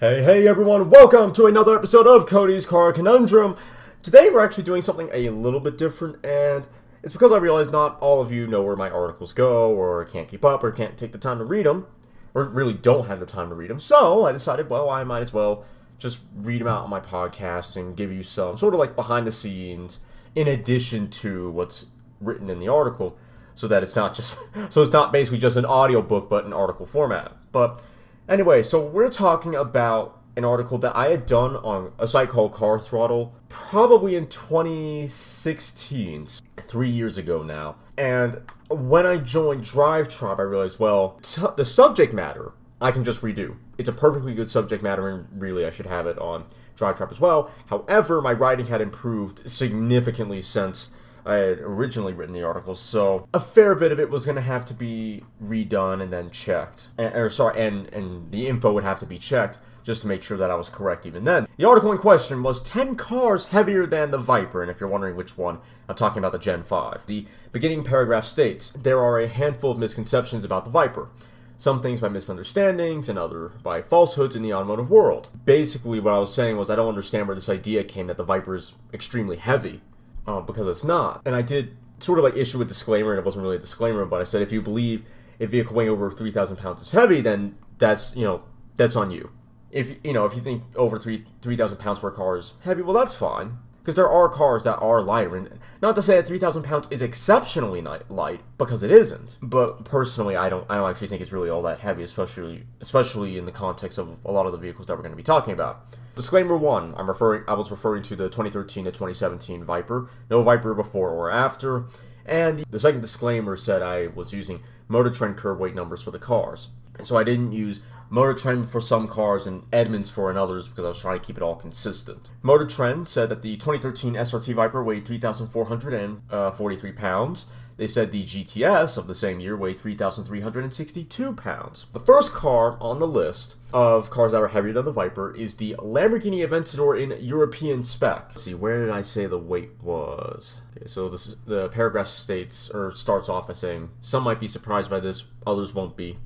Hey, hey everyone, welcome to another episode of Cody's Car Conundrum. Today we're actually doing something a little bit different, and it's because I realize not all of you know where my articles go, or can't keep up, or can't take the time to read them, or really don't have the time to read them. So I decided, well, I might as well just read them out on my podcast and give you some sort of like behind the scenes in addition to what's written in the article so that it's not just so it's not basically just an audio book but an article format but Anyway, so we're talking about an article that I had done on a site called Car Throttle probably in 2016, three years ago now. And when I joined Drive I realized, well, t- the subject matter I can just redo. It's a perfectly good subject matter, and really I should have it on Drive as well. However, my writing had improved significantly since I had originally written the article, so a fair bit of it was going to have to be redone and then checked. And, or sorry, and and the info would have to be checked just to make sure that I was correct even then. The article in question was 10 cars heavier than the Viper, and if you're wondering which one, I'm talking about the Gen 5. The beginning paragraph states, there are a handful of misconceptions about the Viper. Some things by misunderstandings and other by falsehoods in the automotive world. Basically, what I was saying was I don't understand where this idea came that the Viper is extremely heavy uh, because it's not. And I did sort of like issue a disclaimer, and it wasn't really a disclaimer, but I said if you believe a vehicle weighing over 3,000 pounds is heavy, then that's, you know, that's on you. If, you know, if you think over 3 3,000 pounds for a car is heavy, well, that's fine. Because there are cars that are lighter. And not to say that 3,000 pounds is exceptionally light, because it isn't. But personally, I don't, I don't actually think it's really all that heavy, especially, especially in the context of a lot of the vehicles that we're going to be talking about. Disclaimer one: I'm referring. I was referring to the 2013 to 2017 Viper. No Viper before or after. And the, second disclaimer said I was using Motor Trend curb weight numbers for the cars, and so I didn't use Motor Trend for some cars and Edmunds for others because I was trying to keep it all consistent. Motor Trend said that the 2013 SRT Viper weighed 3,443 uh, pounds. They said the GTS of the same year weighed 3,362 pounds. The first car on the list of cars that are heavier than the Viper is the Lamborghini Aventador in European spec. Let's see, where did I say the weight was? Okay, so this, the paragraph states or starts off by saying some might be surprised by this, others won't be.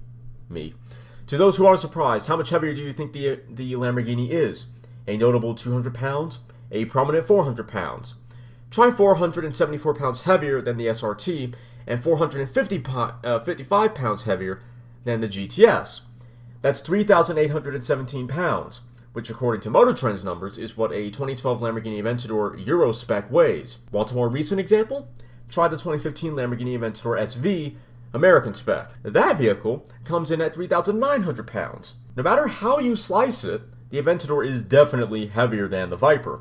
Me. To those who aren't surprised, how much heavier do you think the, the Lamborghini is? A notable 200 pounds? A prominent 400 pounds? Try 474 pounds heavier than the SRT and 450 uh, 55 pounds heavier than the GTS. That's 3,817 pounds, which according to Motor Trend's numbers is what a 2012 Lamborghini Aventador Euro spec weighs. Want a more recent example? Try the 2015 Lamborghini Aventador SV American spec. That vehicle comes in at 3,900 pounds. No matter how you slice it, the Aventador is definitely heavier than the Viper.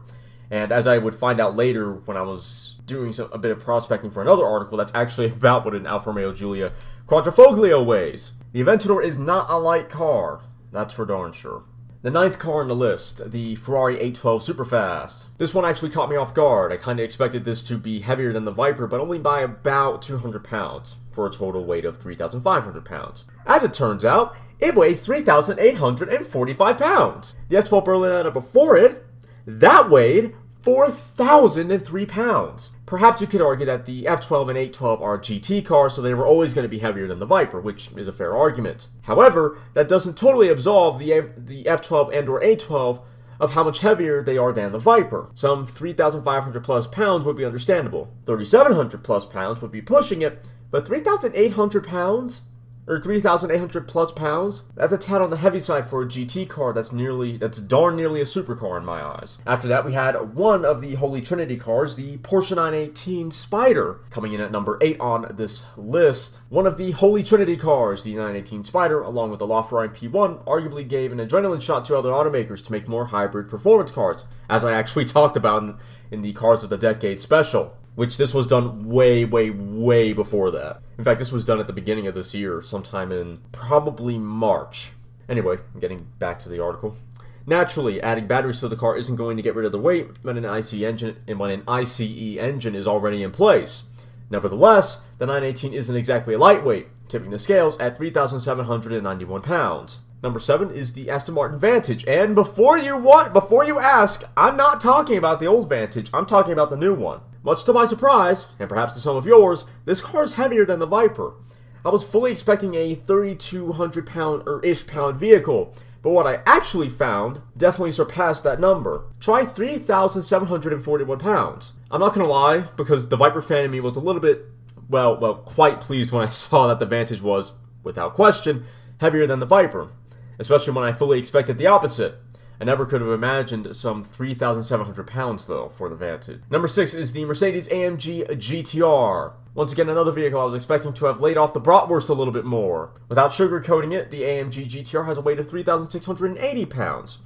And as I would find out later when I was doing some, a bit of prospecting for another article, that's actually about what an Alfa Romeo Giulia Quadrifoglio weighs. The Aventador is not a light car, that's for darn sure. The ninth car on the list, the Ferrari 812 Superfast. This one actually caught me off guard. I kind of expected this to be heavier than the Viper, but only by about 200 pounds, for a total weight of 3,500 pounds. As it turns out, it weighs 3,845 pounds. The F12 Berlinetta before it, that weighed 4,003 pounds. Perhaps you could argue that the F12 and 812 are GT cars, so they were always going to be heavier than the Viper, which is a fair argument. However, that doesn't totally absolve the, F- the F12 and or 812 of how much heavier they are than the Viper. Some 3,500 plus pounds would be understandable. 3,700 plus pounds would be pushing it, but 3,800 pounds? Or 3,800 plus pounds. That's a tad on the heavy side for a GT car that's nearly, that's darn nearly a supercar in my eyes. After that, we had one of the Holy Trinity cars, the Porsche 918 Spyder, coming in at number 8 on this list. One of the Holy Trinity cars, the 918 Spyder, along with the LaFerrari P1, arguably gave an adrenaline shot to other automakers to make more hybrid performance cars, as I actually talked about in, in the Cars of the Decade special which this was done way, way, way before that. In fact, this was done at the beginning of this year, sometime in probably March. Anyway, getting back to the article. Naturally, adding batteries to the car isn't going to get rid of the weight when an ICE engine when an ICE engine is already in place. Nevertheless, the 918 isn't exactly lightweight, tipping the scales at 3,791 pounds. Number seven is the Aston Martin Vantage. And before you want, before you ask, I'm not talking about the old Vantage. I'm talking about the new one. Much to my surprise, and perhaps to some of yours, this car is heavier than the Viper. I was fully expecting a 3,200 pound or ish pound vehicle, But what I actually found definitely surpassed that number. Try 3,741 pounds. I'm not gonna lie, because the Viper fan in me was a little bit, well, well, quite pleased when I saw that the Vantage was, without question, heavier than the Viper. Especially when I fully expected the opposite. I never could have imagined some 3,700 pounds, though, for the Vantage. Number 6 is the Mercedes AMG GTR. Once again, another vehicle I was expecting to have laid off the bratwurst a little bit more. Without sugarcoating it, the AMG GTR has a weight of 3,680 pounds.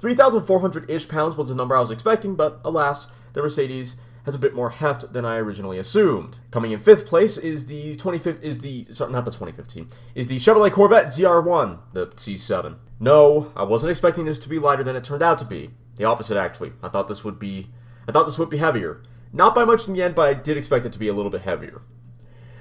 3,400-ish pounds was the number I was expecting, but alas, the Mercedes has a bit more heft than I originally assumed. Coming in fifth place is the 25 is the sorry, not the 2015 is the Chevrolet Corvette ZR1, the C7. No, I wasn't expecting this to be lighter than it turned out to be. The opposite, actually. I thought this would be, I thought this would be heavier. Not by much in the end, but I did expect it to be a little bit heavier.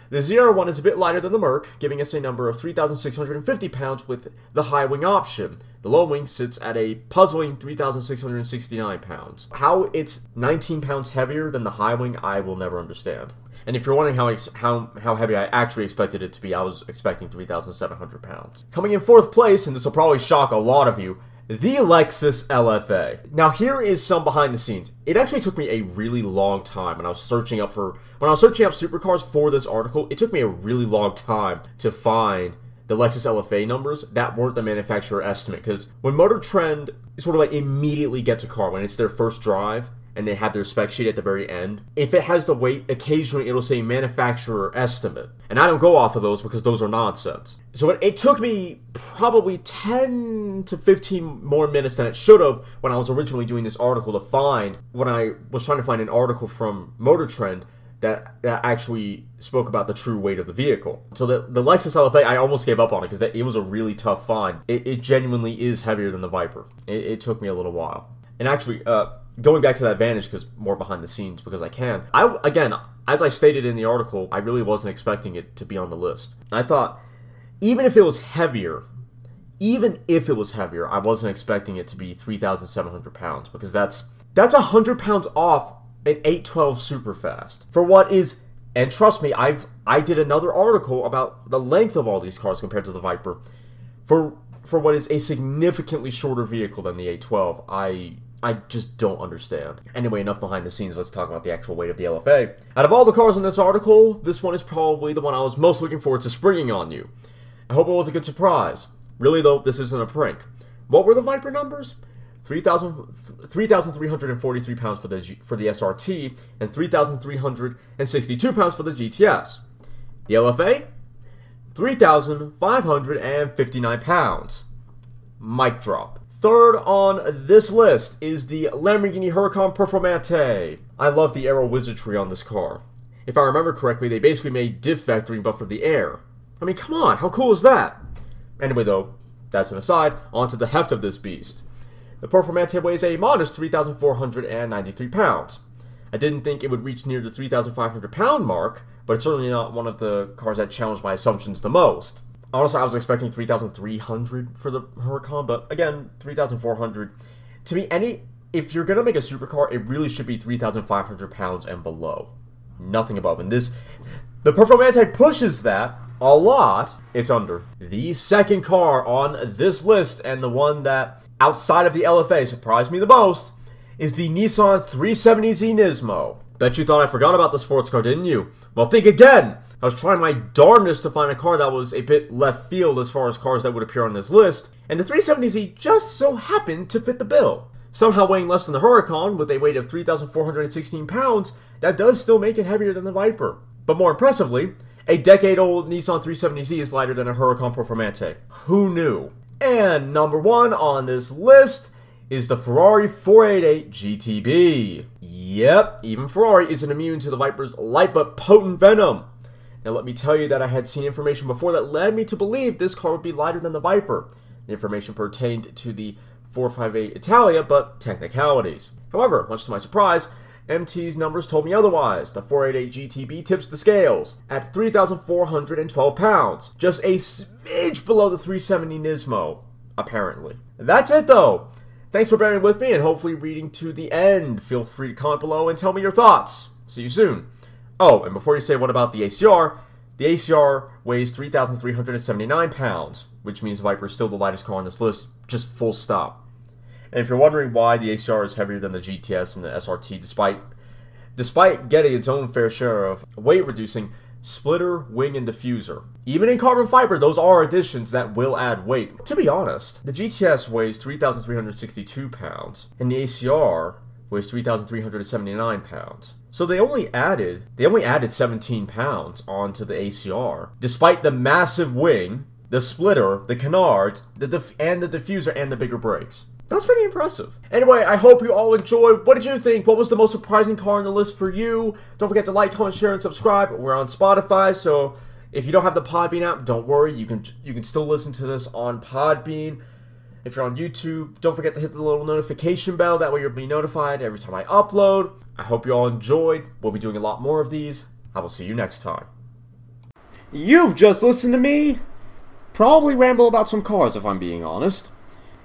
The ZR1 is a bit lighter than the Merc, giving us a number of 3,650 pounds with the high wing option. The low wing sits at a puzzling 3,669 pounds. How it's 19 pounds heavier than the high wing, I will never understand. And if you're wondering how how how heavy I actually expected it to be, I was expecting 3,700 pounds. Coming in fourth place, and this will probably shock a lot of you, the Lexus LFA. Now here is some behind the scenes. It actually took me a really long time when I was searching up for when I was searching up supercars for this article. It took me a really long time to find the Lexus LFA numbers that weren't the manufacturer estimate because when Motor Trend sort of like immediately gets a car when it's their first drive, and they have their spec sheet at the very end. If it has the weight, occasionally it'll say manufacturer estimate. And I don't go off of those because those are nonsense. So it, it, took me probably 10 to 15 more minutes than it should have when I was originally doing this article to find, when I was trying to find an article from Motor Trend that, that actually spoke about the true weight of the vehicle. So the, the Lexus LFA, I almost gave up on it because it was a really tough find. It, it genuinely is heavier than the Viper. It, it took me a little while. And actually, uh, going back to that Vantage, because more behind the scenes, because I can. I again, as I stated in the article, I really wasn't expecting it to be on the list. I thought, even if it was heavier, even if it was heavier, I wasn't expecting it to be 3,700 pounds because that's that's 100 pounds off an 812 super fast for what is. And trust me, I've I did another article about the length of all these cars compared to the Viper. For for what is a significantly shorter vehicle than the 812, I I just don't understand. Anyway, enough behind the scenes, let's talk about the actual weight of the LFA. Out of all the cars in this article, this one is probably the one I was most looking forward to springing on you. I hope it was a good surprise. Really though, this isn't a prank. What were the Viper numbers? 3,343 pounds for the G, for the SRT and 3,362 pounds for the GTS. The LFA? 3,559 pounds. Mic drop. Third on this list is the Lamborghini Huracan Performante. I love the aero wizardry on this car. If I remember correctly, they basically made diff vectoring but for the air. I mean, come on, how cool is that? Anyway, though, that's an aside, onto the heft of this beast. The Performante weighs a modest 3,493 pounds. I didn't think it would reach near the 3,500 pound mark, but it's certainly not one of the cars that challenged my assumptions the most. Honestly, I was expecting 3,300 for the Huracan, but again, 3,400. To me, any if you're gonna make a supercar, it really should be 3,500 pounds and below. Nothing above. And this, the Performante pushes that a lot. It's under. The second car on this list, and the one that, outside of the LFA, surprised me the most, is the Nissan 370Z Nismo. Bet you thought I forgot about the sports car, didn't you? Well, think again! I was trying my darndest to find a car that was a bit left field as far as cars that would appear on this list, and the 370Z just so happened to fit the bill. Somehow weighing less than the Huracan, with a weight of 3,416 pounds, that does still make it heavier than the Viper. But more impressively, a decade old Nissan 370Z is lighter than a Huracan Performante. Who knew? And number one on this list is the Ferrari 488 GTB. Yep, even Ferrari isn't immune to the Viper's light but potent venom. Now, let me tell you that I had seen information before that led me to believe this car would be lighter than the Viper. The information pertained to the 458 Italia, but technicalities. However, much to my surprise, MT's numbers told me otherwise. The 488 GTB tips the scales at 3,412 pounds, just a smidge below the 370 Nismo, apparently. That's it though. Thanks for bearing with me and hopefully reading to the end. Feel free to comment below and tell me your thoughts. See you soon. Oh, and before you say what about the ACR, the ACR weighs 3,379 pounds. which means Viper is still the lightest car on this list, just full stop. And if you're wondering why the ACR is heavier than the GTS and the SRT, despite despite getting its own fair share of weight reducing, splitter, wing, and diffuser. Even in carbon fiber, those are additions that will add weight. To be honest, the GTS weighs 3,362 pounds, and the ACR weighs 3,379 pounds. So they only added they only added 17 pounds onto the ACR, despite the massive wing, the splitter, the canards, the and the diffuser and the bigger brakes. That's pretty impressive. Anyway, I hope you all enjoyed. What did you think? What was the most surprising car on the list for you? Don't forget to like, comment, share, and subscribe. We're on Spotify, so if you don't have the Podbean app, don't worry. You can you can still listen to this on Podbean. If you're on YouTube, don't forget to hit the little notification bell. That way you'll be notified every time I upload. I hope you all enjoyed. We'll be doing a lot more of these. I will see you next time. You've just listened to me probably ramble about some cars if I'm being honest.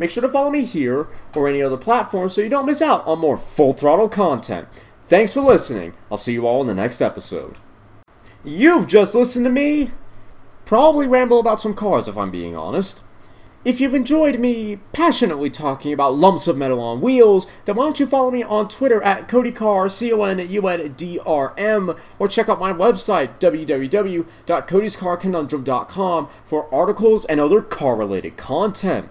Make sure to follow me here or any other platform so you don't miss out on more full throttle content. Thanks for listening. I'll see you all in the next episode. You've just listened to me probably ramble about some cars if I'm being honest. If you've enjoyed me passionately talking about lumps of metal on wheels, then why don't you follow me on Twitter at CodyCar, C-O-N-U-N-D-R-M, or check out my website, www.codyscarconundrum.com, for articles and other car-related content.